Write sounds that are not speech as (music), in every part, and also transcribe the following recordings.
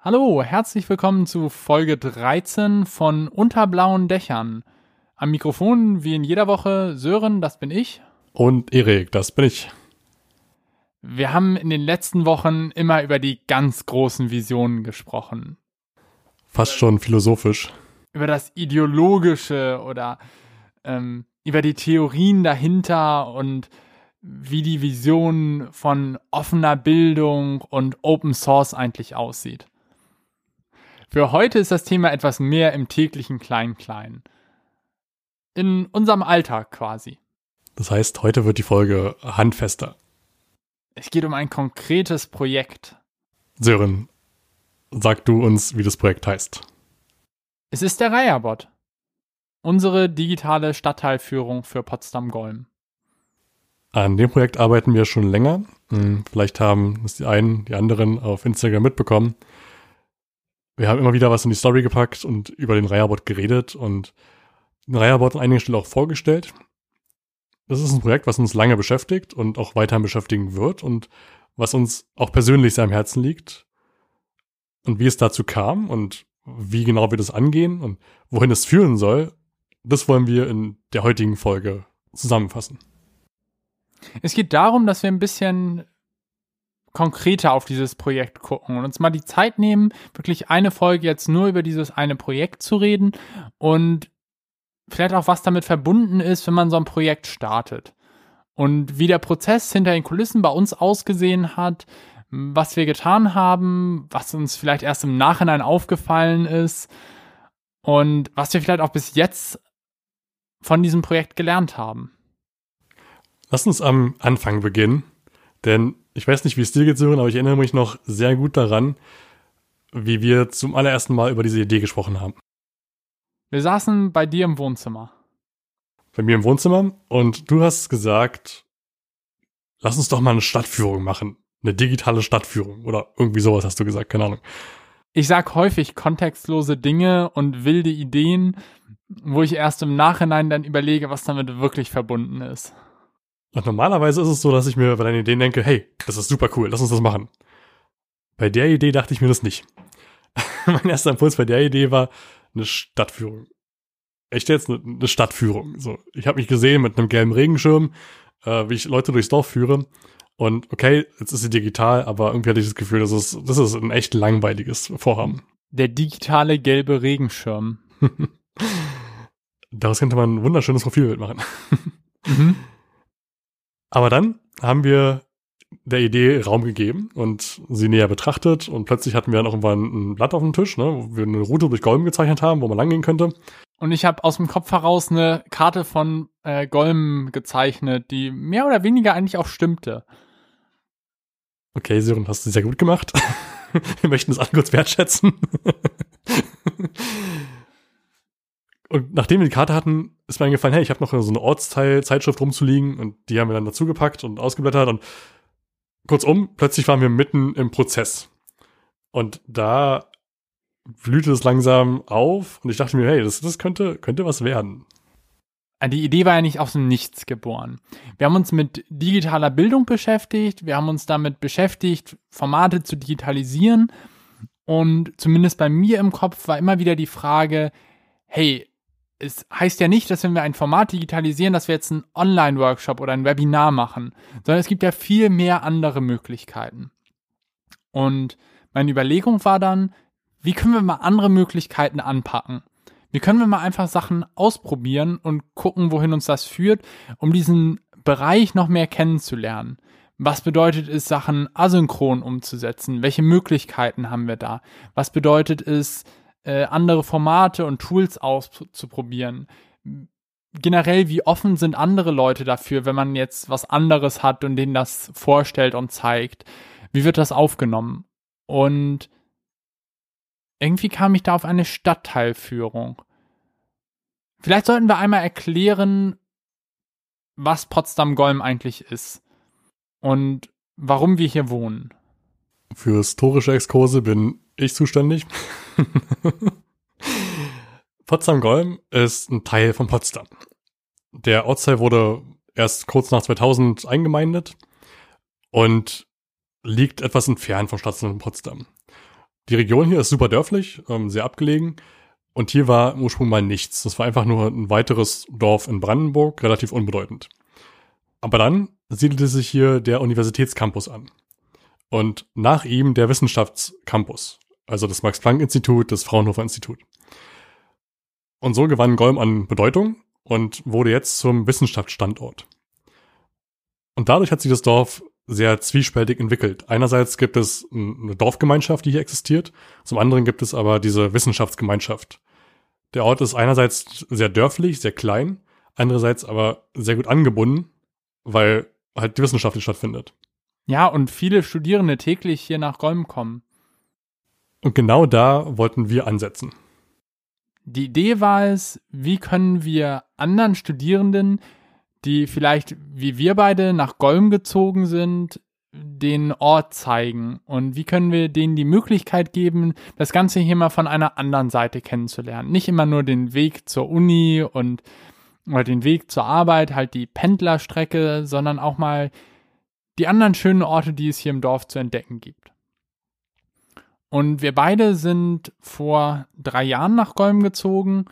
Hallo, herzlich willkommen zu Folge 13 von Unter blauen Dächern. Am Mikrofon, wie in jeder Woche, Sören, das bin ich. Und Erik, das bin ich. Wir haben in den letzten Wochen immer über die ganz großen Visionen gesprochen. Fast schon philosophisch. Über das Ideologische oder ähm, über die Theorien dahinter und wie die Vision von offener Bildung und Open Source eigentlich aussieht. Für heute ist das Thema etwas mehr im täglichen Klein-Klein. In unserem Alltag quasi. Das heißt, heute wird die Folge handfester. Es geht um ein konkretes Projekt. Sören, sag du uns, wie das Projekt heißt. Es ist der Reiherbot. Unsere digitale Stadtteilführung für Potsdam-Golm. An dem Projekt arbeiten wir schon länger. Hm, vielleicht haben es die einen, die anderen auf Instagram mitbekommen. Wir haben immer wieder was in die Story gepackt und über den Reiherbot geredet und den Reiherbot an einigen Stellen auch vorgestellt. Das ist ein Projekt, was uns lange beschäftigt und auch weiterhin beschäftigen wird und was uns auch persönlich sehr am Herzen liegt. Und wie es dazu kam und wie genau wir das angehen und wohin es führen soll, das wollen wir in der heutigen Folge zusammenfassen. Es geht darum, dass wir ein bisschen konkreter auf dieses Projekt gucken und uns mal die Zeit nehmen, wirklich eine Folge jetzt nur über dieses eine Projekt zu reden und vielleicht auch was damit verbunden ist, wenn man so ein Projekt startet. Und wie der Prozess hinter den Kulissen bei uns ausgesehen hat, was wir getan haben, was uns vielleicht erst im Nachhinein aufgefallen ist und was wir vielleicht auch bis jetzt von diesem Projekt gelernt haben. Lass uns am Anfang beginnen, denn ich weiß nicht, wie es dir geht, Sören, aber ich erinnere mich noch sehr gut daran, wie wir zum allerersten Mal über diese Idee gesprochen haben. Wir saßen bei dir im Wohnzimmer. Bei mir im Wohnzimmer und du hast gesagt, lass uns doch mal eine Stadtführung machen. Eine digitale Stadtführung oder irgendwie sowas hast du gesagt, keine Ahnung. Ich sag häufig kontextlose Dinge und wilde Ideen, wo ich erst im Nachhinein dann überlege, was damit wirklich verbunden ist. Und normalerweise ist es so, dass ich mir bei deinen Ideen denke, hey, das ist super cool, lass uns das machen. Bei der Idee dachte ich mir das nicht. (laughs) mein erster Impuls bei der Idee war, eine Stadtführung. Ich stelle jetzt eine, eine Stadtführung. So, ich habe mich gesehen mit einem gelben Regenschirm, äh, wie ich Leute durchs Dorf führe. Und okay, jetzt ist sie digital, aber irgendwie hatte ich das Gefühl, das ist, das ist ein echt langweiliges Vorhaben. Der digitale gelbe Regenschirm. (laughs) Daraus könnte man ein wunderschönes Profilbild machen. mhm. Aber dann haben wir der Idee Raum gegeben und sie näher betrachtet und plötzlich hatten wir dann irgendwann ein Blatt auf dem Tisch, ne, wo wir eine Route durch Golm gezeichnet haben, wo man langgehen könnte. Und ich habe aus dem Kopf heraus eine Karte von äh, Golm gezeichnet, die mehr oder weniger eigentlich auch stimmte. Okay, Sören, hast du sehr gut gemacht. (laughs) wir möchten das alle kurz wertschätzen. (laughs) und nachdem wir die Karte hatten, ist mir eingefallen, hey, ich habe noch so eine Ortsteil-Zeitschrift rumzuliegen und die haben wir dann dazugepackt und ausgeblättert und kurzum, plötzlich waren wir mitten im Prozess. Und da blühte es langsam auf und ich dachte mir, hey, das, das könnte, könnte was werden. Die Idee war ja nicht aus dem Nichts geboren. Wir haben uns mit digitaler Bildung beschäftigt, wir haben uns damit beschäftigt, Formate zu digitalisieren und zumindest bei mir im Kopf war immer wieder die Frage, hey, es heißt ja nicht, dass wenn wir ein Format digitalisieren, dass wir jetzt einen Online-Workshop oder ein Webinar machen, sondern es gibt ja viel mehr andere Möglichkeiten. Und meine Überlegung war dann, wie können wir mal andere Möglichkeiten anpacken? Wie können wir mal einfach Sachen ausprobieren und gucken, wohin uns das führt, um diesen Bereich noch mehr kennenzulernen? Was bedeutet es, Sachen asynchron umzusetzen? Welche Möglichkeiten haben wir da? Was bedeutet es, äh, andere Formate und Tools auszuprobieren. Generell, wie offen sind andere Leute dafür, wenn man jetzt was anderes hat und denen das vorstellt und zeigt? Wie wird das aufgenommen? Und irgendwie kam ich da auf eine Stadtteilführung. Vielleicht sollten wir einmal erklären, was Potsdam-Golm eigentlich ist und warum wir hier wohnen. Für historische Exkurse bin ich zuständig. (laughs) Potsdam-Golm ist ein Teil von Potsdam. Der Ortsteil wurde erst kurz nach 2000 eingemeindet und liegt etwas entfernt vom Stadtzentrum Potsdam. Die Region hier ist super dörflich, ähm, sehr abgelegen. Und hier war im Ursprung mal nichts. Das war einfach nur ein weiteres Dorf in Brandenburg, relativ unbedeutend. Aber dann siedelte sich hier der Universitätscampus an. Und nach ihm der Wissenschaftscampus, also das Max-Planck-Institut, das Fraunhofer-Institut. Und so gewann Golm an Bedeutung und wurde jetzt zum Wissenschaftsstandort. Und dadurch hat sich das Dorf sehr zwiespältig entwickelt. Einerseits gibt es eine Dorfgemeinschaft, die hier existiert, zum anderen gibt es aber diese Wissenschaftsgemeinschaft. Der Ort ist einerseits sehr dörflich, sehr klein, andererseits aber sehr gut angebunden, weil halt die Wissenschaft hier stattfindet. Ja, und viele Studierende täglich hier nach Golm kommen. Und genau da wollten wir ansetzen. Die Idee war es, wie können wir anderen Studierenden, die vielleicht wie wir beide nach Golm gezogen sind, den Ort zeigen und wie können wir denen die Möglichkeit geben, das Ganze hier mal von einer anderen Seite kennenzulernen. Nicht immer nur den Weg zur Uni und oder den Weg zur Arbeit, halt die Pendlerstrecke, sondern auch mal die anderen schönen Orte, die es hier im Dorf zu entdecken gibt. Und wir beide sind vor drei Jahren nach Golm gezogen,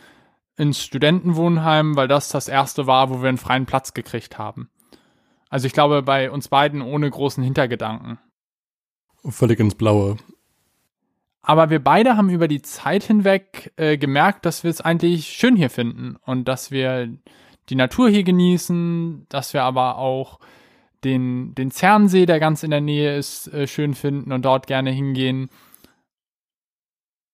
ins Studentenwohnheim, weil das das erste war, wo wir einen freien Platz gekriegt haben. Also ich glaube, bei uns beiden ohne großen Hintergedanken. Völlig ins Blaue. Aber wir beide haben über die Zeit hinweg äh, gemerkt, dass wir es eigentlich schön hier finden und dass wir die Natur hier genießen, dass wir aber auch den, den Zernsee, der ganz in der Nähe ist, äh, schön finden und dort gerne hingehen.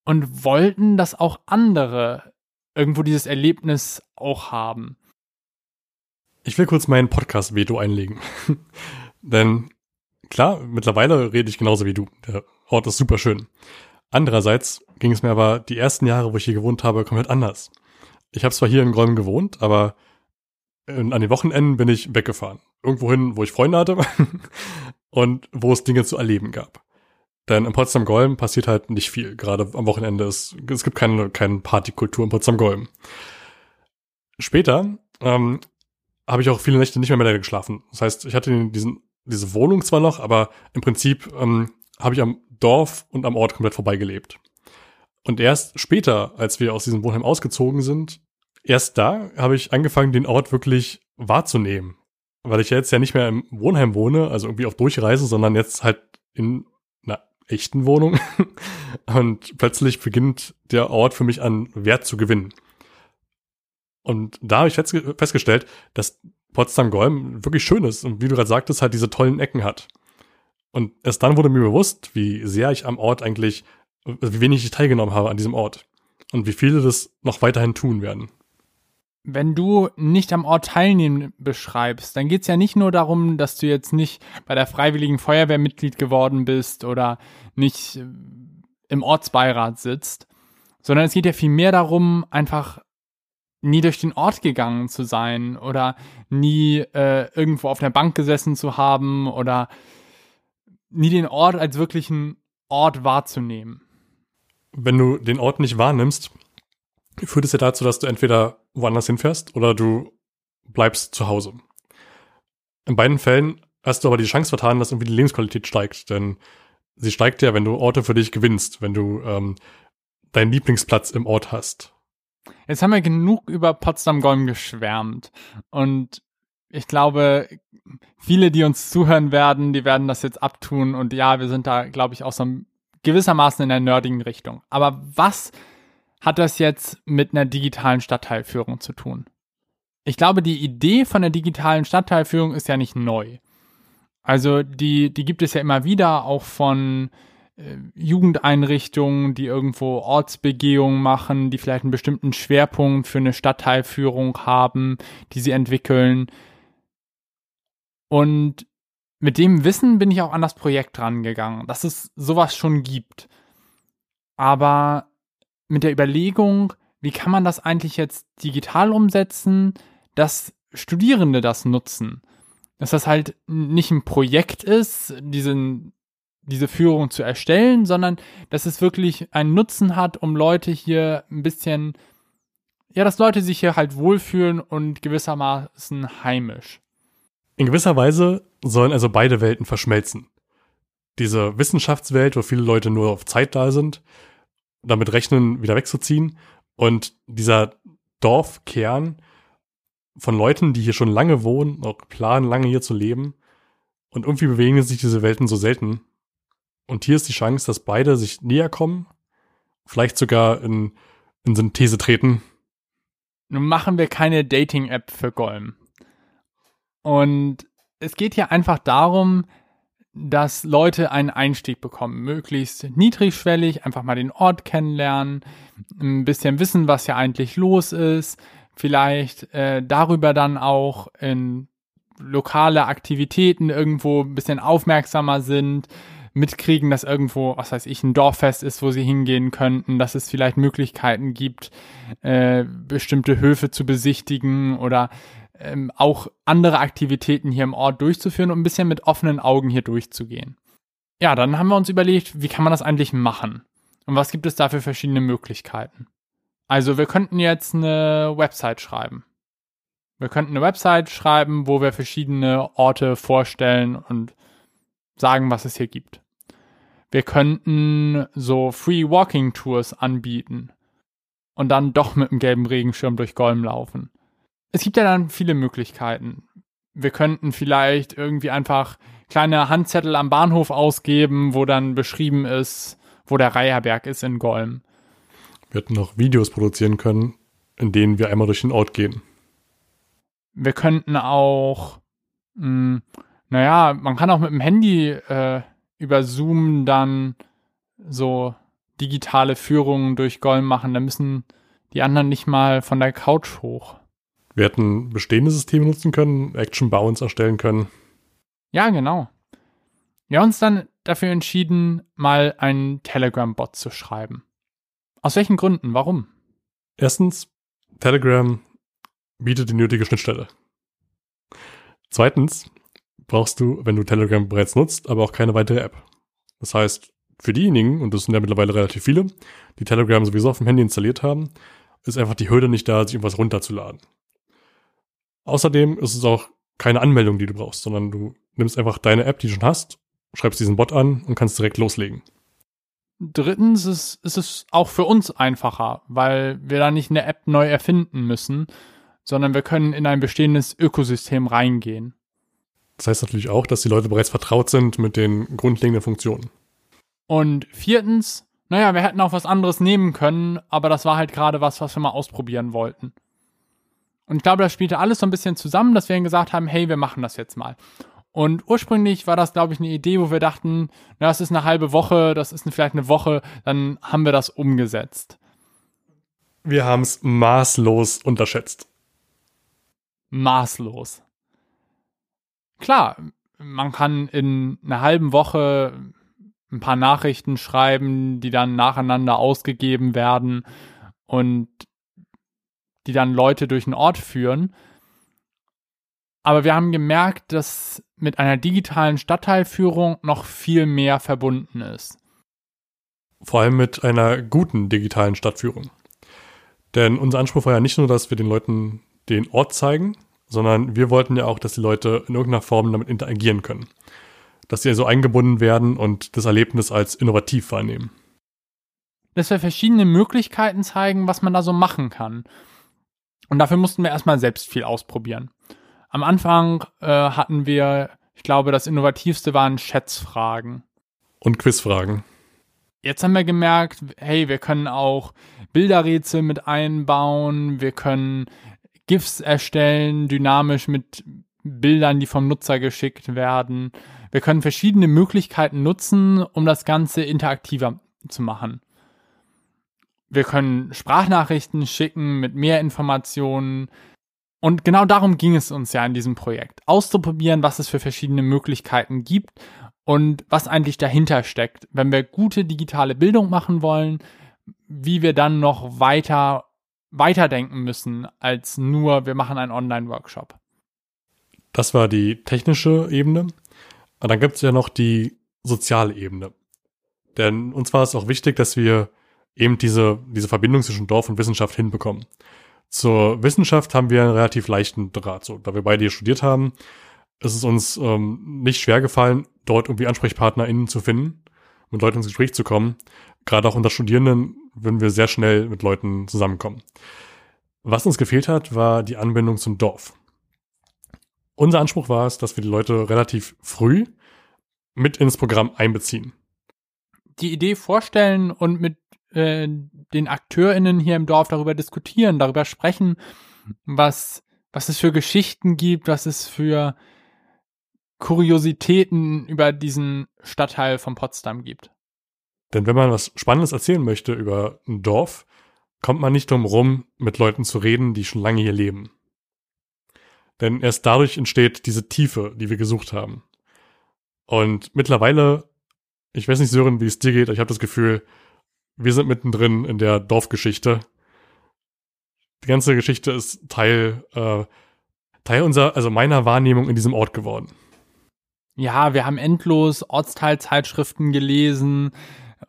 Und wollten, dass auch andere irgendwo dieses Erlebnis auch haben. Ich will kurz meinen Podcast-Veto einlegen. (laughs) Denn klar, mittlerweile rede ich genauso wie du. Der Ort ist super schön. Andererseits ging es mir aber die ersten Jahre, wo ich hier gewohnt habe, komplett anders. Ich habe zwar hier in Gräumen gewohnt, aber an den Wochenenden bin ich weggefahren. Irgendwohin, wo ich Freunde hatte (laughs) und wo es Dinge zu erleben gab. Denn in Potsdam-Golm passiert halt nicht viel. Gerade am Wochenende ist, es gibt keine, keine Partykultur in Potsdam-Golm. Später ähm, habe ich auch viele Nächte nicht mehr der geschlafen. Das heißt, ich hatte diesen, diese Wohnung zwar noch, aber im Prinzip ähm, habe ich am Dorf und am Ort komplett vorbeigelebt. Und erst später, als wir aus diesem Wohnheim ausgezogen sind, erst da habe ich angefangen, den Ort wirklich wahrzunehmen. Weil ich jetzt ja nicht mehr im Wohnheim wohne, also irgendwie auf Durchreise, sondern jetzt halt in echten Wohnung. (laughs) Und plötzlich beginnt der Ort für mich an Wert zu gewinnen. Und da habe ich festgestellt, dass Potsdam-Golm wirklich schön ist und wie du gerade sagtest, halt diese tollen Ecken hat. Und erst dann wurde mir bewusst, wie sehr ich am Ort eigentlich, wie wenig ich teilgenommen habe an diesem Ort. Und wie viele das noch weiterhin tun werden. Wenn du nicht am Ort teilnehmen beschreibst, dann geht's ja nicht nur darum, dass du jetzt nicht bei der Freiwilligen Feuerwehr Mitglied geworden bist oder nicht äh, im Ortsbeirat sitzt, sondern es geht ja viel mehr darum, einfach nie durch den Ort gegangen zu sein oder nie äh, irgendwo auf der Bank gesessen zu haben oder nie den Ort als wirklichen Ort wahrzunehmen. Wenn du den Ort nicht wahrnimmst, führt es ja dazu, dass du entweder woanders hinfährst oder du bleibst zu Hause. In beiden Fällen hast du aber die Chance vertan, dass irgendwie die Lebensqualität steigt, denn sie steigt ja, wenn du Orte für dich gewinnst, wenn du ähm, deinen Lieblingsplatz im Ort hast. Jetzt haben wir genug über Potsdam-Golm geschwärmt. Und ich glaube, viele, die uns zuhören werden, die werden das jetzt abtun. Und ja, wir sind da, glaube ich, auch so gewissermaßen in der nerdigen Richtung. Aber was hat das jetzt mit einer digitalen Stadtteilführung zu tun? Ich glaube, die Idee von der digitalen Stadtteilführung ist ja nicht neu. Also die, die gibt es ja immer wieder, auch von äh, Jugendeinrichtungen, die irgendwo Ortsbegehungen machen, die vielleicht einen bestimmten Schwerpunkt für eine Stadtteilführung haben, die sie entwickeln. Und mit dem Wissen bin ich auch an das Projekt rangegangen, dass es sowas schon gibt. Aber mit der Überlegung, wie kann man das eigentlich jetzt digital umsetzen, dass Studierende das nutzen? Dass das halt nicht ein Projekt ist, diesen diese Führung zu erstellen, sondern dass es wirklich einen Nutzen hat, um Leute hier ein bisschen, ja, dass Leute sich hier halt wohlfühlen und gewissermaßen heimisch. In gewisser Weise sollen also beide Welten verschmelzen. diese Wissenschaftswelt, wo viele Leute nur auf Zeit da sind, damit rechnen, wieder wegzuziehen. Und dieser Dorfkern von Leuten, die hier schon lange wohnen, auch planen, lange hier zu leben. Und irgendwie bewegen sich diese Welten so selten. Und hier ist die Chance, dass beide sich näher kommen, vielleicht sogar in, in Synthese treten. Nun machen wir keine Dating-App für Golm. Und es geht hier einfach darum, dass Leute einen Einstieg bekommen, möglichst niedrigschwellig, einfach mal den Ort kennenlernen, ein bisschen wissen, was hier eigentlich los ist, vielleicht äh, darüber dann auch in lokale Aktivitäten irgendwo ein bisschen aufmerksamer sind, mitkriegen, dass irgendwo, was weiß ich, ein Dorffest ist, wo sie hingehen könnten, dass es vielleicht Möglichkeiten gibt, äh, bestimmte Höfe zu besichtigen oder ähm, auch andere Aktivitäten hier im Ort durchzuführen und ein bisschen mit offenen Augen hier durchzugehen. Ja, dann haben wir uns überlegt, wie kann man das eigentlich machen? Und was gibt es da für verschiedene Möglichkeiten? Also wir könnten jetzt eine Website schreiben. Wir könnten eine Website schreiben, wo wir verschiedene Orte vorstellen und sagen, was es hier gibt. Wir könnten so Free Walking Tours anbieten und dann doch mit einem gelben Regenschirm durch Golm laufen es gibt ja dann viele Möglichkeiten. Wir könnten vielleicht irgendwie einfach kleine Handzettel am Bahnhof ausgeben, wo dann beschrieben ist, wo der Reiherberg ist in Golm. Wir hätten noch Videos produzieren können, in denen wir einmal durch den Ort gehen. Wir könnten auch, mh, hm, naja, man kann auch mit dem Handy äh, über Zoom dann so digitale Führungen durch Golm machen. Da müssen die anderen nicht mal von der Couch hoch. Wir hätten bestehende Systeme nutzen können, Action Bounds erstellen können. Ja, genau. Wir haben uns dann dafür entschieden, mal einen Telegram-Bot zu schreiben. Aus welchen Gründen? Warum? Erstens, Telegram bietet die nötige Schnittstelle. Zweitens, brauchst du, wenn du Telegram bereits nutzt, aber auch keine weitere App. Das heißt, für diejenigen, und das sind ja mittlerweile relativ viele, die Telegram sowieso auf dem Handy installiert haben, ist einfach die Hürde nicht da, sich irgendwas runterzuladen. Außerdem ist es auch keine Anmeldung, die du brauchst, sondern du nimmst einfach deine App, die du schon hast, schreibst diesen Bot an und kannst direkt loslegen. Drittens ist, ist es auch für uns einfacher, weil wir da nicht eine App neu erfinden müssen, sondern wir können in ein bestehendes Ökosystem reingehen. Das heißt natürlich auch, dass die Leute bereits vertraut sind mit den grundlegenden Funktionen. Und viertens, naja, wir hätten auch was anderes nehmen können, aber das war halt gerade was, was wir mal ausprobieren wollten. Und ich glaube, das spielte alles so ein bisschen zusammen, dass wir dann gesagt haben, hey, wir machen das jetzt mal. Und ursprünglich war das, glaube ich, eine Idee, wo wir dachten, na, das ist eine halbe Woche, das ist vielleicht eine Woche, dann haben wir das umgesetzt. Wir haben es maßlos unterschätzt. Maßlos. Klar, man kann in einer halben Woche ein paar Nachrichten schreiben, die dann nacheinander ausgegeben werden und die dann Leute durch den Ort führen. Aber wir haben gemerkt, dass mit einer digitalen Stadtteilführung noch viel mehr verbunden ist. Vor allem mit einer guten digitalen Stadtführung. Denn unser Anspruch war ja nicht nur, dass wir den Leuten den Ort zeigen, sondern wir wollten ja auch, dass die Leute in irgendeiner Form damit interagieren können. Dass sie also eingebunden werden und das Erlebnis als innovativ wahrnehmen. Dass wir verschiedene Möglichkeiten zeigen, was man da so machen kann. Und dafür mussten wir erstmal selbst viel ausprobieren. Am Anfang äh, hatten wir, ich glaube, das innovativste waren Schätzfragen. Und Quizfragen. Jetzt haben wir gemerkt, hey, wir können auch Bilderrätsel mit einbauen, wir können GIFs erstellen, dynamisch mit Bildern, die vom Nutzer geschickt werden. Wir können verschiedene Möglichkeiten nutzen, um das Ganze interaktiver zu machen. Wir können Sprachnachrichten schicken mit mehr Informationen. Und genau darum ging es uns ja in diesem Projekt. Auszuprobieren, was es für verschiedene Möglichkeiten gibt und was eigentlich dahinter steckt. Wenn wir gute digitale Bildung machen wollen, wie wir dann noch weiter weiterdenken müssen als nur, wir machen einen Online-Workshop. Das war die technische Ebene. Und dann gibt es ja noch die soziale Ebene. Denn uns war es auch wichtig, dass wir eben diese, diese Verbindung zwischen Dorf und Wissenschaft hinbekommen. Zur Wissenschaft haben wir einen relativ leichten Draht, so, da wir beide hier studiert haben. es ist uns ähm, nicht schwer gefallen, dort irgendwie AnsprechpartnerInnen zu finden, mit Leuten ins Gespräch zu kommen. Gerade auch unter Studierenden würden wir sehr schnell mit Leuten zusammenkommen. Was uns gefehlt hat, war die Anbindung zum Dorf. Unser Anspruch war es, dass wir die Leute relativ früh mit ins Programm einbeziehen. Die Idee vorstellen und mit äh, den AkteurInnen hier im Dorf darüber diskutieren, darüber sprechen, was, was es für Geschichten gibt, was es für Kuriositäten über diesen Stadtteil von Potsdam gibt. Denn wenn man was Spannendes erzählen möchte über ein Dorf, kommt man nicht drum rum, mit Leuten zu reden, die schon lange hier leben. Denn erst dadurch entsteht diese Tiefe, die wir gesucht haben. Und mittlerweile, ich weiß nicht, Sören, wie es dir geht, ich habe das Gefühl, wir sind mittendrin in der Dorfgeschichte. Die ganze Geschichte ist Teil, äh, Teil unserer, also meiner Wahrnehmung in diesem Ort geworden. Ja, wir haben endlos Ortsteilzeitschriften gelesen,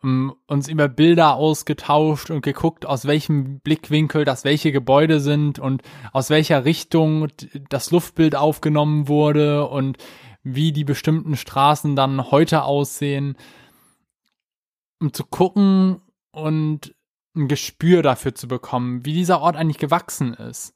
ähm, uns über Bilder ausgetauscht und geguckt, aus welchem Blickwinkel das welche Gebäude sind und aus welcher Richtung das Luftbild aufgenommen wurde und wie die bestimmten Straßen dann heute aussehen, um zu gucken und ein Gespür dafür zu bekommen, wie dieser Ort eigentlich gewachsen ist.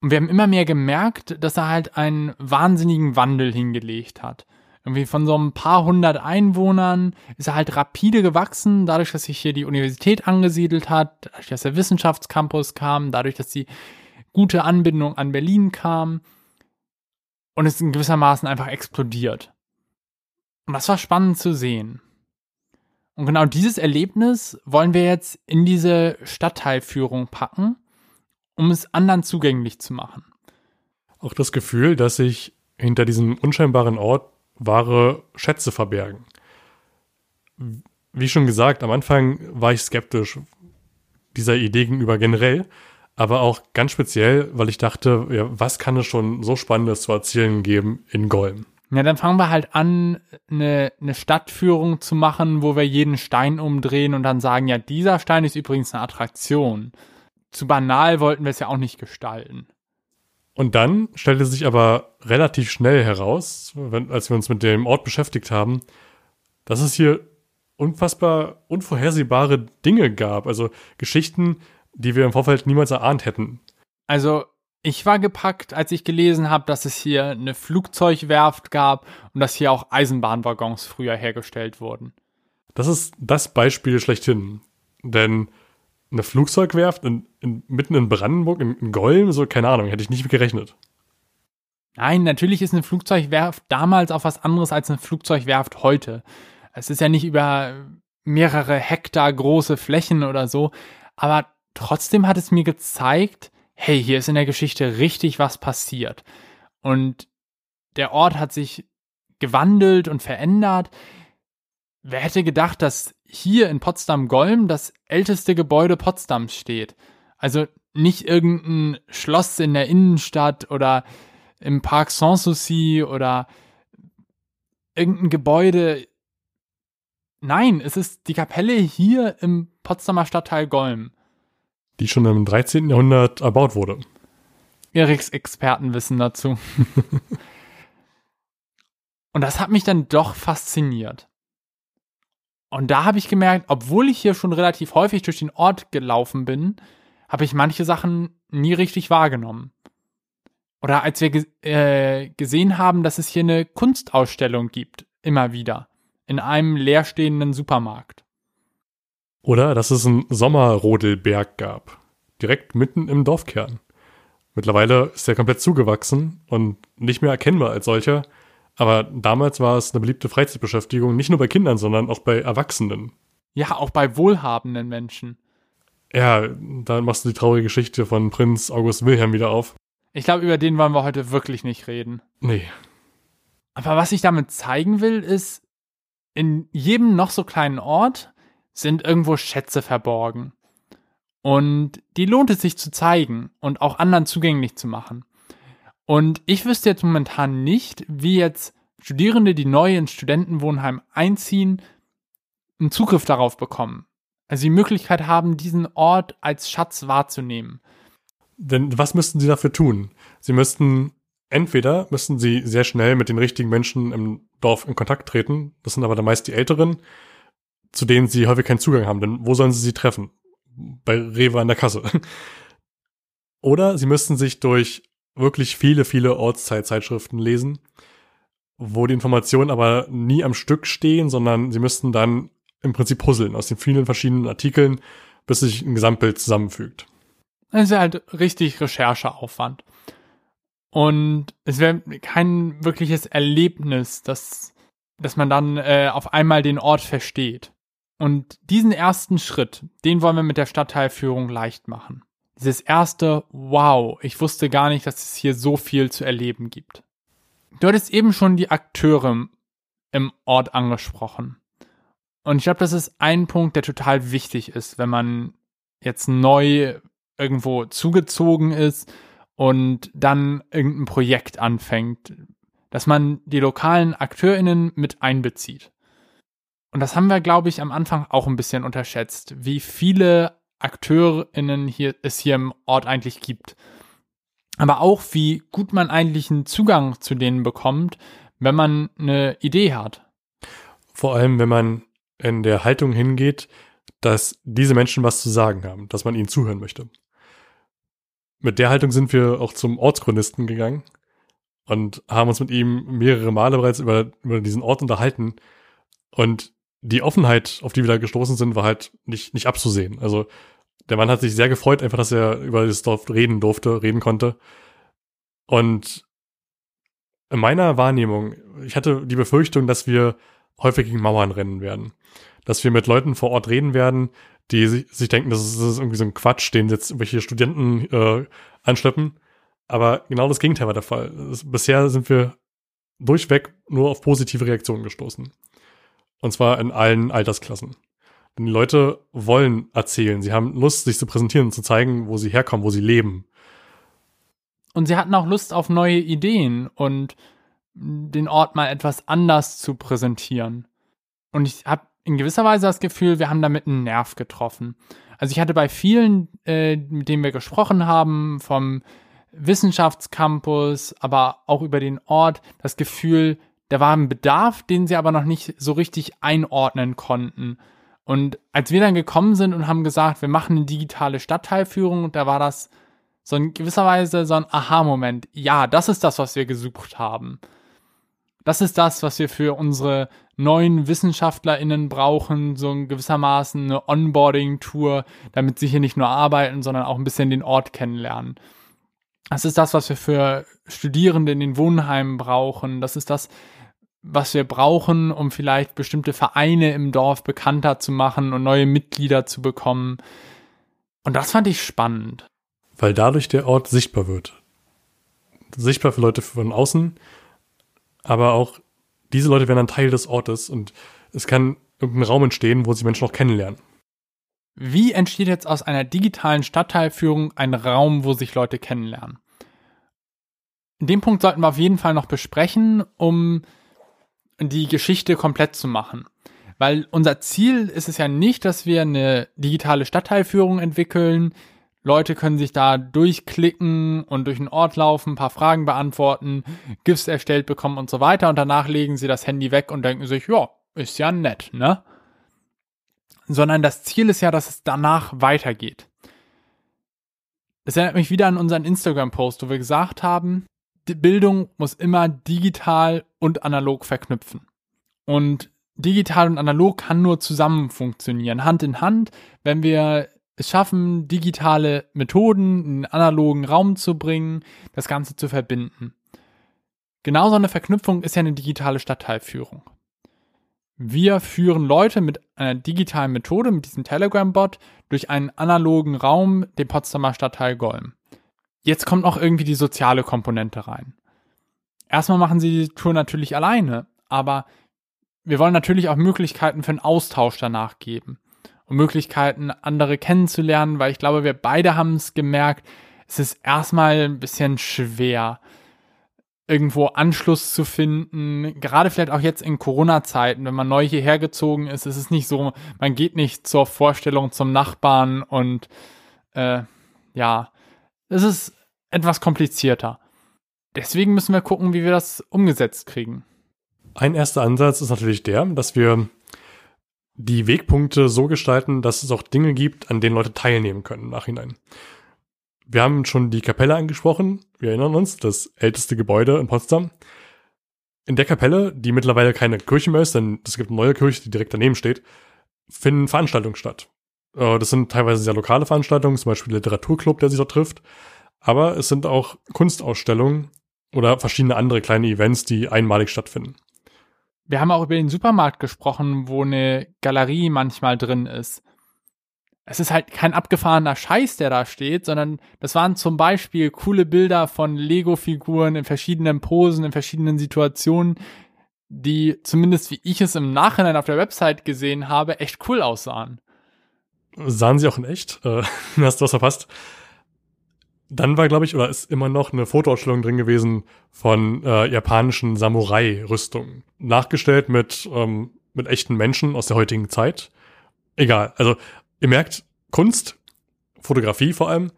Und wir haben immer mehr gemerkt, dass er halt einen wahnsinnigen Wandel hingelegt hat. Irgendwie von so ein paar hundert Einwohnern ist er halt rapide gewachsen, dadurch, dass sich hier die Universität angesiedelt hat, dadurch, dass der Wissenschaftscampus kam, dadurch, dass die gute Anbindung an Berlin kam und es in gewissermaßen einfach explodiert. Und das war spannend zu sehen. Und genau dieses Erlebnis wollen wir jetzt in diese Stadtteilführung packen, um es anderen zugänglich zu machen. Auch das Gefühl, dass sich hinter diesem unscheinbaren Ort wahre Schätze verbergen. Wie schon gesagt, am Anfang war ich skeptisch dieser Idee gegenüber generell, aber auch ganz speziell, weil ich dachte, ja, was kann es schon so Spannendes zu erzählen geben in Golm? Ja, dann fangen wir halt an, eine, eine Stadtführung zu machen, wo wir jeden Stein umdrehen und dann sagen, ja, dieser Stein ist übrigens eine Attraktion. Zu banal wollten wir es ja auch nicht gestalten. Und dann stellte sich aber relativ schnell heraus, wenn, als wir uns mit dem Ort beschäftigt haben, dass es hier unfassbar unvorhersehbare Dinge gab. Also Geschichten, die wir im Vorfeld niemals erahnt hätten. Also ich war gepackt, als ich gelesen habe, dass es hier eine Flugzeugwerft gab und dass hier auch Eisenbahnwaggons früher hergestellt wurden. Das ist das Beispiel schlechthin. Denn eine Flugzeugwerft in, in, mitten in Brandenburg, in, in Golm, so keine Ahnung, hätte ich nicht mit gerechnet. Nein, natürlich ist eine Flugzeugwerft damals auch was anderes als eine Flugzeugwerft heute. Es ist ja nicht über mehrere Hektar große Flächen oder so, aber trotzdem hat es mir gezeigt, hey, hier ist in der Geschichte richtig was passiert. Und der Ort hat sich gewandelt und verändert. Wer hätte gedacht, dass hier in Potsdam-Golm das älteste Gebäude Potsdams steht? Also nicht irgendein Schloss in der Innenstadt oder im Park Sanssouci oder irgendein Gebäude. Nein, es ist die Kapelle hier im Potsdamer Stadtteil Golm. Die schon im 13. Jahrhundert erbaut wurde. Eriks Expertenwissen dazu. (laughs) Und das hat mich dann doch fasziniert. Und da habe ich gemerkt, obwohl ich hier schon relativ häufig durch den Ort gelaufen bin, habe ich manche Sachen nie richtig wahrgenommen. Oder als wir ge äh, gesehen haben, dass es hier eine Kunstausstellung gibt, immer wieder, in einem leerstehenden Supermarkt. Oder dass es einen Sommerrodelberg gab, direkt mitten im Dorfkern. Mittlerweile ist er komplett zugewachsen und nicht mehr erkennbar als solcher, aber damals war es eine beliebte Freizeitbeschäftigung, nicht nur bei Kindern, sondern auch bei Erwachsenen. Ja, auch bei wohlhabenden Menschen. Ja, dann machst du die traurige Geschichte von Prinz August Wilhelm wieder auf. Ich glaube, über den wollen wir heute wirklich nicht reden. Nee. Aber was ich damit zeigen will, ist, in jedem noch so kleinen Ort sind irgendwo Schätze verborgen. Und die lohnt es sich zu zeigen und auch anderen zugänglich zu machen. Und ich wüsste jetzt momentan nicht, wie jetzt Studierende, die neu ins Studentenwohnheim einziehen, einen Zugriff darauf bekommen. Also die Möglichkeit haben, diesen Ort als Schatz wahrzunehmen. Denn was müssten sie dafür tun? Sie müssten entweder müssen sie sehr schnell mit den richtigen Menschen im Dorf in Kontakt treten, das sind aber dann meist die Älteren, zu denen sie häufig keinen Zugang haben, denn wo sollen sie sie treffen? Bei Rewe an der Kasse. (laughs) Oder sie müssten sich durch wirklich viele, viele Ortszeitzeitschriften lesen, wo die Informationen aber nie am Stück stehen, sondern sie müssten dann im Prinzip puzzeln aus den vielen verschiedenen Artikeln, bis sich ein Gesamtbild zusammenfügt. Das ist halt richtig Rechercheaufwand. Und es wäre kein wirkliches Erlebnis, dass, dass man dann äh, auf einmal den Ort versteht. Und diesen ersten Schritt, den wollen wir mit der Stadtteilführung leicht machen. Dieses erste, wow, ich wusste gar nicht, dass es hier so viel zu erleben gibt. Du hattest eben schon die Akteure im Ort angesprochen. Und ich glaube, das ist ein Punkt, der total wichtig ist, wenn man jetzt neu irgendwo zugezogen ist und dann irgendein Projekt anfängt, dass man die lokalen AkteurInnen mit einbezieht. Und das haben wir, glaube ich, am Anfang auch ein bisschen unterschätzt, wie viele AkteurInnen hier, es hier im Ort eigentlich gibt. Aber auch, wie gut man eigentlich einen Zugang zu denen bekommt, wenn man eine Idee hat. Vor allem, wenn man in der Haltung hingeht, dass diese Menschen was zu sagen haben, dass man ihnen zuhören möchte mit der Haltung sind wir auch zum Ortschronisten gegangen und haben uns mit ihm mehrere Male bereits über, über diesen Ort unterhalten. Und die Offenheit, auf die wir da gestoßen sind, war halt nicht, nicht abzusehen. Also der Mann hat sich sehr gefreut, einfach, dass er über das Dorf reden durfte, reden konnte. Und in meiner Wahrnehmung, ich hatte die Befürchtung, dass wir häufig gegen Mauern rennen werden. Dass wir mit Leuten vor Ort reden werden, die sich, sich denken, das ist, das ist, irgendwie so ein Quatsch, den jetzt irgendwelche Studenten äh, anschleppen. Aber genau das Gegenteil war der Fall. Bisher sind wir durchweg nur auf positive Reaktionen gestoßen. Und zwar in allen Altersklassen. Denn die Leute wollen erzählen. Sie haben Lust, sich zu präsentieren und zu zeigen, wo sie herkommen, wo sie leben. Und sie hatten auch Lust auf neue Ideen und den Ort mal etwas anders zu präsentieren. Und ich habe in gewisser Weise das Gefühl, wir haben damit einen Nerv getroffen. Also ich hatte bei vielen, äh, mit denen wir gesprochen haben, vom Wissenschaftscampus, aber auch über den Ort, das Gefühl, da war ein Bedarf, den sie aber noch nicht so richtig einordnen konnten. Und als wir dann gekommen sind und haben gesagt, wir machen eine digitale Stadtteilführung, da war das so in gewisser Weise so ein Aha-Moment. Ja, das ist das, was wir gesucht haben. Das ist das, was wir für unsere neuen WissenschaftlerInnen brauchen, so in gewissermaßen eine Onboarding-Tour, damit sie hier nicht nur arbeiten, sondern auch ein bisschen den Ort kennenlernen. Das ist das, was wir für Studierende in den Wohnheimen brauchen. Das ist das, was wir brauchen, um vielleicht bestimmte Vereine im Dorf bekannter zu machen und neue Mitglieder zu bekommen. Und das fand ich spannend. Weil dadurch der Ort sichtbar wird. Sichtbar für Leute von außen, aber auch diese Leute werden dann Teil des Ortes und es kann irgendein Raum entstehen, wo sie Menschen auch kennenlernen. Wie entsteht jetzt aus einer digitalen Stadtteilführung ein Raum, wo sich Leute kennenlernen? In dem Punkt sollten wir auf jeden Fall noch besprechen, um die Geschichte komplett zu machen. Weil unser Ziel ist es ja nicht, dass wir eine digitale Stadtteilführung entwickeln, Leute können sich da durchklicken und durch den Ort laufen, ein paar Fragen beantworten, GIFs erstellt bekommen und so weiter und danach legen sie das Handy weg und denken sich, ja, ist ja nett, ne? Sondern das Ziel ist ja, dass es danach weitergeht. Das erinnert mich wieder an unseren Instagram-Post, wo wir gesagt haben, Bildung muss immer digital und analog verknüpfen. Und digital und analog kann nur zusammen funktionieren, Hand in Hand, wenn wir es schaffen, digitale Methoden in analogen Raum zu bringen, das Ganze zu verbinden. Genauso eine Verknüpfung ist ja eine digitale Stadtteilführung. Wir führen Leute mit einer digitalen Methode, mit diesem Telegram-Bot, durch einen analogen Raum, den Potsdamer Stadtteil Golm. Jetzt kommt auch irgendwie die soziale Komponente rein. Erstmal machen sie die Tour natürlich alleine, aber wir wollen natürlich auch Möglichkeiten für einen Austausch danach geben und Möglichkeiten, andere kennenzulernen, weil ich glaube, wir beide haben es gemerkt, es ist erstmal ein bisschen schwer, irgendwo Anschluss zu finden. Gerade vielleicht auch jetzt in Corona-Zeiten, wenn man neu hierher gezogen ist, ist es nicht so, man geht nicht zur Vorstellung zum Nachbarn und äh, ja, es ist etwas komplizierter. Deswegen müssen wir gucken, wie wir das umgesetzt kriegen. Ein erster Ansatz ist natürlich der, dass wir die Wegpunkte so gestalten, dass es auch Dinge gibt, an denen Leute teilnehmen können im Nachhinein. Wir haben schon die Kapelle angesprochen. Wir erinnern uns, das älteste Gebäude in Potsdam. In der Kapelle, die mittlerweile keine Kirche mehr ist, denn es gibt eine neue Kirche, die direkt daneben steht, finden Veranstaltungen statt. Äh, das sind teilweise sehr lokale Veranstaltungen, zum Beispiel der Literaturclub, der sich dort trifft. Aber es sind auch Kunstausstellungen oder verschiedene andere kleine Events, die einmalig stattfinden. Wir haben auch über den Supermarkt gesprochen, wo eine Galerie manchmal drin ist. Es ist halt kein abgefahrener Scheiß, der da steht, sondern das waren zum Beispiel coole Bilder von Lego-Figuren in verschiedenen Posen, in verschiedenen Situationen, die zumindest wie ich es im Nachhinein auf der Website gesehen habe, echt cool aussahen. Sahen sie auch in echt? Äh, (laughs) hast du was verpasst? Dann war, glaube ich, oder ist immer noch eine Fotoausstellung drin gewesen von äh, japanischen Samurai-Rüstungen. Nachgestellt mit, ähm, mit echten Menschen aus der heutigen Zeit. Egal. Also, ihr merkt, Kunst, Fotografie vor allem,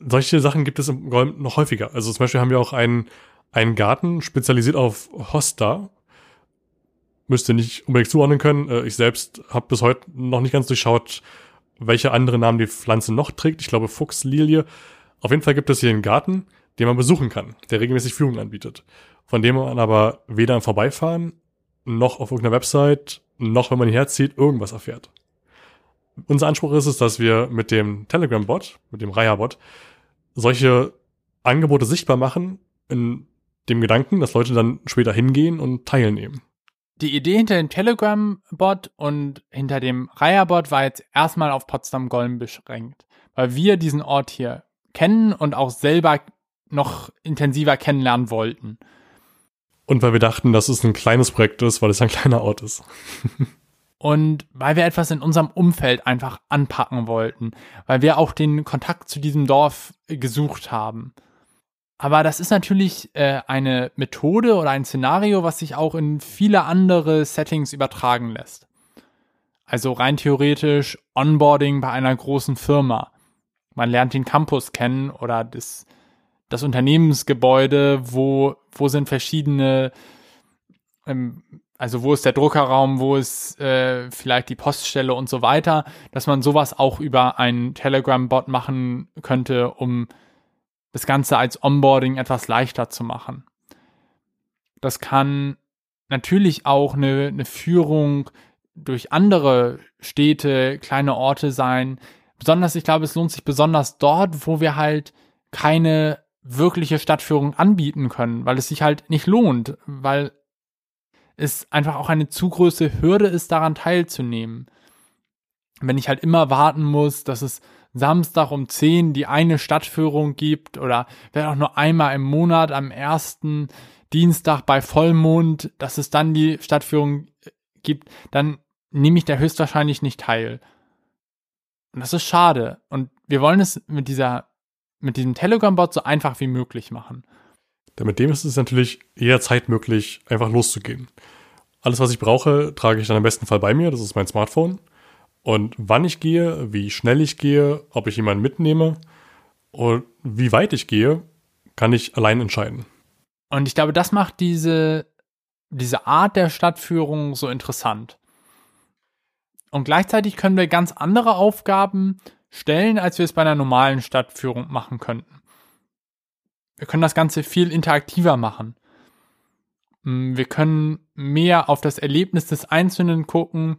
solche Sachen gibt es im Golm noch häufiger. Also zum Beispiel haben wir auch einen, einen Garten spezialisiert auf Hosta. Müsst ihr nicht unbedingt zuordnen können. Äh, ich selbst habe bis heute noch nicht ganz durchschaut, welche andere Namen die Pflanze noch trägt. Ich glaube Fuchslilie. Auf jeden Fall gibt es hier einen Garten, den man besuchen kann, der regelmäßig Führungen anbietet. Von dem man aber weder im Vorbeifahren, noch auf irgendeiner Website, noch wenn man hierher zieht, irgendwas erfährt. Unser Anspruch ist es, dass wir mit dem Telegram-Bot, mit dem Raya-Bot, solche Angebote sichtbar machen, in dem Gedanken, dass Leute dann später hingehen und teilnehmen. Die Idee hinter dem Telegram-Bot und hinter dem Raya-Bot war jetzt erstmal auf Potsdam-Golm beschränkt, weil wir diesen Ort hier kennen und auch selber noch intensiver kennenlernen wollten. Und weil wir dachten, dass es ein kleines Projekt ist, weil es ein kleiner Ort ist. und weil wir etwas in unserem Umfeld einfach anpacken wollten, weil wir auch den Kontakt zu diesem Dorf gesucht haben. Aber das ist natürlich äh, eine Methode oder ein Szenario, was sich auch in viele andere Settings übertragen lässt. Also rein theoretisch Onboarding bei einer großen Firma man lernt den Campus kennen oder das, das Unternehmensgebäude, wo, wo sind verschiedene, ähm, also wo ist der Druckerraum, wo ist äh, vielleicht die Poststelle und so weiter, dass man sowas auch über einen Telegram-Bot machen könnte, um das Ganze als Onboarding etwas leichter zu machen. Das kann natürlich auch eine, eine Führung durch andere Städte, kleine Orte sein, Besonders, ich glaube, es lohnt sich besonders dort, wo wir halt keine wirkliche Stadtführung anbieten können, weil es sich halt nicht lohnt, weil es einfach auch eine zu große Hürde ist, daran teilzunehmen. Wenn ich halt immer warten muss, dass es Samstag um 10 die eine Stadtführung gibt oder wenn auch nur einmal im Monat am ersten Dienstag bei Vollmond, dass es dann die Stadtführung gibt, dann nehme ich da höchstwahrscheinlich nicht teil. Und das ist schade. Und wir wollen es mit dieser, mit diesem Telegram-Bot so einfach wie möglich machen. Denn mit dem ist es natürlich jederzeit möglich, einfach loszugehen. Alles, was ich brauche, trage ich dann im besten Fall bei mir. Das ist mein Smartphone. Und wann ich gehe, wie schnell ich gehe, ob ich jemanden mitnehme und wie weit ich gehe, kann ich allein entscheiden. Und ich glaube, das macht diese, diese Art der Stadtführung so interessant. Und gleichzeitig können wir ganz andere Aufgaben stellen, als wir es bei einer normalen Stadtführung machen könnten. Wir können das Ganze viel interaktiver machen. Mm, wir können mehr auf das Erlebnis des Einzelnen gucken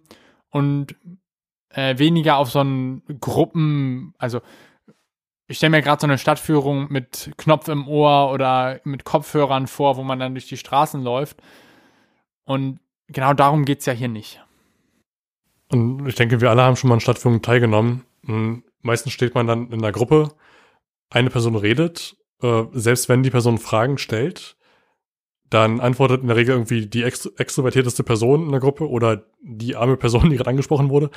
und äh, weniger auf so einen Gruppen, also ich stelle mir gerade so eine Stadtführung mit Knopf im Ohr oder mit Kopfhörern vor, wo man dann durch die Straßen läuft. Und genau darum geht es ja hier nicht. Und ich denke, wir alle haben schon mal an Stadtführungen teilgenommen. Und meistens steht man dann in einer Gruppe, eine Person redet, äh, selbst wenn die Person Fragen stellt, dann antwortet in der Regel irgendwie die extro extrovertierteste Person in der Gruppe oder die arme Person, die gerade angesprochen wurde.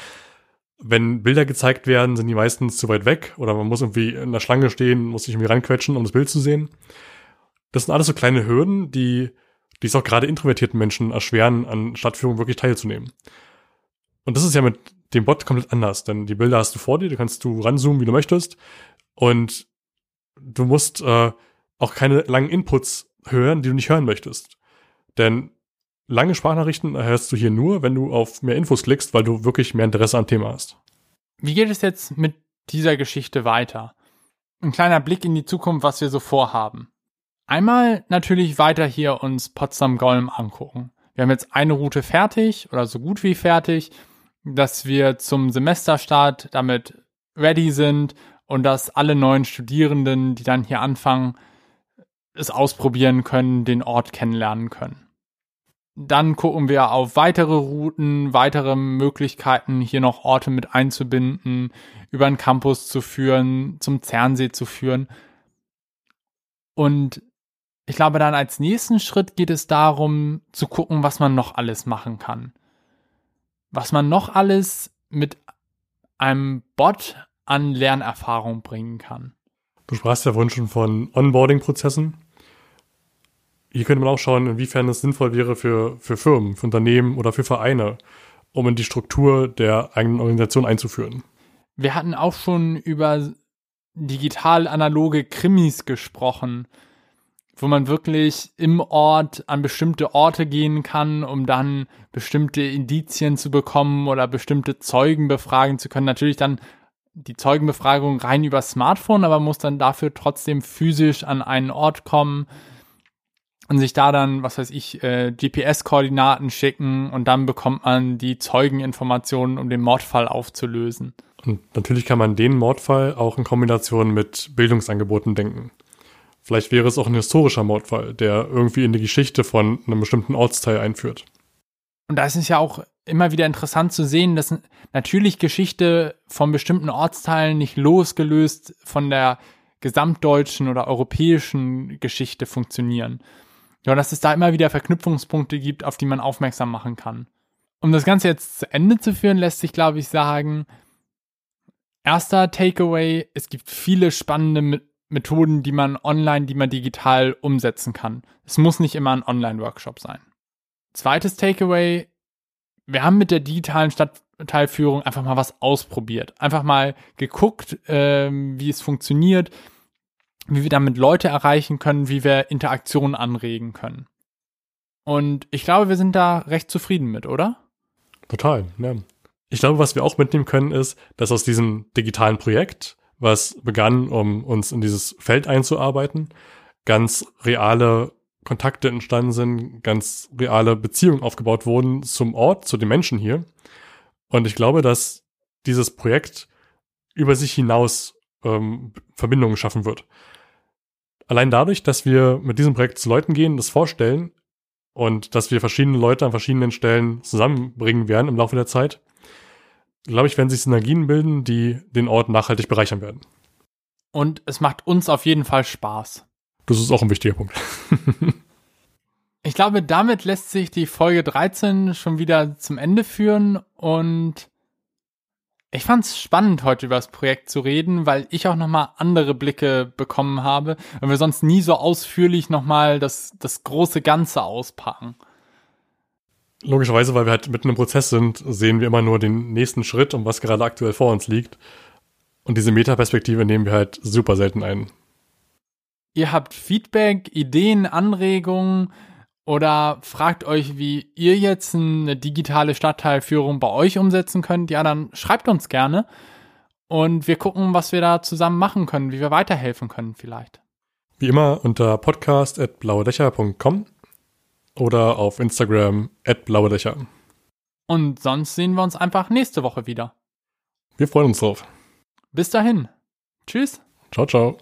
Wenn Bilder gezeigt werden, sind die meistens zu weit weg oder man muss irgendwie in der Schlange stehen, muss sich irgendwie ranquetschen, um das Bild zu sehen. Das sind alles so kleine Hürden, die, die es auch gerade introvertierten Menschen erschweren, an Stadtführungen wirklich teilzunehmen. Und das ist ja mit dem Bot komplett anders, denn die Bilder hast du vor dir, du kannst du ranzoomen, wie du möchtest. Und du musst äh, auch keine langen Inputs hören, die du nicht hören möchtest. Denn lange Sprachnachrichten erhältst du hier nur, wenn du auf mehr Infos klickst, weil du wirklich mehr Interesse am Thema hast. Wie geht es jetzt mit dieser Geschichte weiter? Ein kleiner Blick in die Zukunft, was wir so vorhaben. Einmal natürlich weiter hier uns Potsdam-Golm angucken. Wir haben jetzt eine Route fertig oder so gut wie fertig, dass wir zum Semesterstart damit ready sind und dass alle neuen Studierenden, die dann hier anfangen, es ausprobieren können, den Ort kennenlernen können. Dann gucken wir auf weitere Routen, weitere Möglichkeiten, hier noch Orte mit einzubinden, über den Campus zu führen, zum Zernsee zu führen. Und ich glaube, dann als nächsten Schritt geht es darum, zu gucken, was man noch alles machen kann. Was man noch alles mit einem Bot an Lernerfahrung bringen kann. Du sprachst ja vorhin schon von Onboarding-Prozessen. Hier könnte man auch schauen, inwiefern es sinnvoll wäre für, für Firmen, für Unternehmen oder für Vereine, um in die Struktur der eigenen Organisation einzuführen. Wir hatten auch schon über digital-analoge Krimis gesprochen, wo man wirklich im Ort an bestimmte Orte gehen kann, um dann bestimmte Indizien zu bekommen oder bestimmte Zeugen befragen zu können. Natürlich dann die Zeugenbefragung rein über Smartphone, aber muss dann dafür trotzdem physisch an einen Ort kommen und sich da dann, was weiß ich, äh, GPS-Koordinaten schicken und dann bekommt man die Zeugeninformationen, um den Mordfall aufzulösen. Und natürlich kann man den Mordfall auch in Kombination mit Bildungsangeboten denken. Vielleicht wäre es auch ein historischer Mordfall, der irgendwie in die Geschichte von einem bestimmten Ortsteil einführt. Und da ist es ja auch immer wieder interessant zu sehen, dass natürlich Geschichte von bestimmten Ortsteilen nicht losgelöst von der gesamtdeutschen oder europäischen Geschichte funktionieren. Ja, dass es da immer wieder Verknüpfungspunkte gibt, auf die man aufmerksam machen kann. Um das Ganze jetzt zu Ende zu führen, lässt sich, glaube ich, sagen, erster Takeaway, es gibt viele spannende Methoden, die man online, die man digital umsetzen kann. Es muss nicht immer ein Online-Workshop sein. Zweites Takeaway, wir haben mit der digitalen Stadtteilführung einfach mal was ausprobiert. Einfach mal geguckt, ähm, wie es funktioniert, wie wir damit Leute erreichen können, wie wir Interaktionen anregen können. Und ich glaube, wir sind da recht zufrieden mit, oder? Total, ja. Ich glaube, was wir auch mitnehmen können, ist, dass aus diesem digitalen Projekt, was begann, um uns in dieses Feld einzuarbeiten, ganz reale Kontakte entstanden sind, ganz reale Beziehungen aufgebaut wurden zum Ort, zu den Menschen hier. Und ich glaube, dass dieses Projekt über sich hinaus ähm, Verbindungen schaffen wird. Allein dadurch, dass wir mit diesem Projekt zu Leuten gehen, das vorstellen und dass wir verschiedene Leute an verschiedenen Stellen zusammenbringen werden im Laufe der Zeit, glaube ich, werden sich Synergien bilden, die den Ort nachhaltig bereichern werden. Und es macht uns auf jeden Fall Spaß. Das ist auch ein wichtiger Punkt. (laughs) ich glaube, damit lässt sich die Folge 13 schon wieder zum Ende führen und ich fand es spannend, heute über das Projekt zu reden, weil ich auch nochmal andere Blicke bekommen habe, weil wir sonst nie so ausführlich nochmal das, das große Ganze auspacken. Logischerweise, weil wir halt mitten im Prozess sind, sehen wir immer nur den nächsten Schritt und was gerade aktuell vor uns liegt. Und diese Metaperspektive nehmen wir halt super selten ein. Ihr habt Feedback, Ideen, Anregungen oder fragt euch, wie ihr jetzt eine digitale Stadtteilführung bei euch umsetzen könnt. Ja, dann schreibt uns gerne und wir gucken, was wir da zusammen machen können, wie wir weiterhelfen können vielleicht. Wie immer unter podcast.blauedächer.com oder auf Instagram at blaue Dächer. Und sonst sehen wir uns einfach nächste Woche wieder. Wir freuen uns drauf. Bis dahin. Tschüss. Ciao, ciao.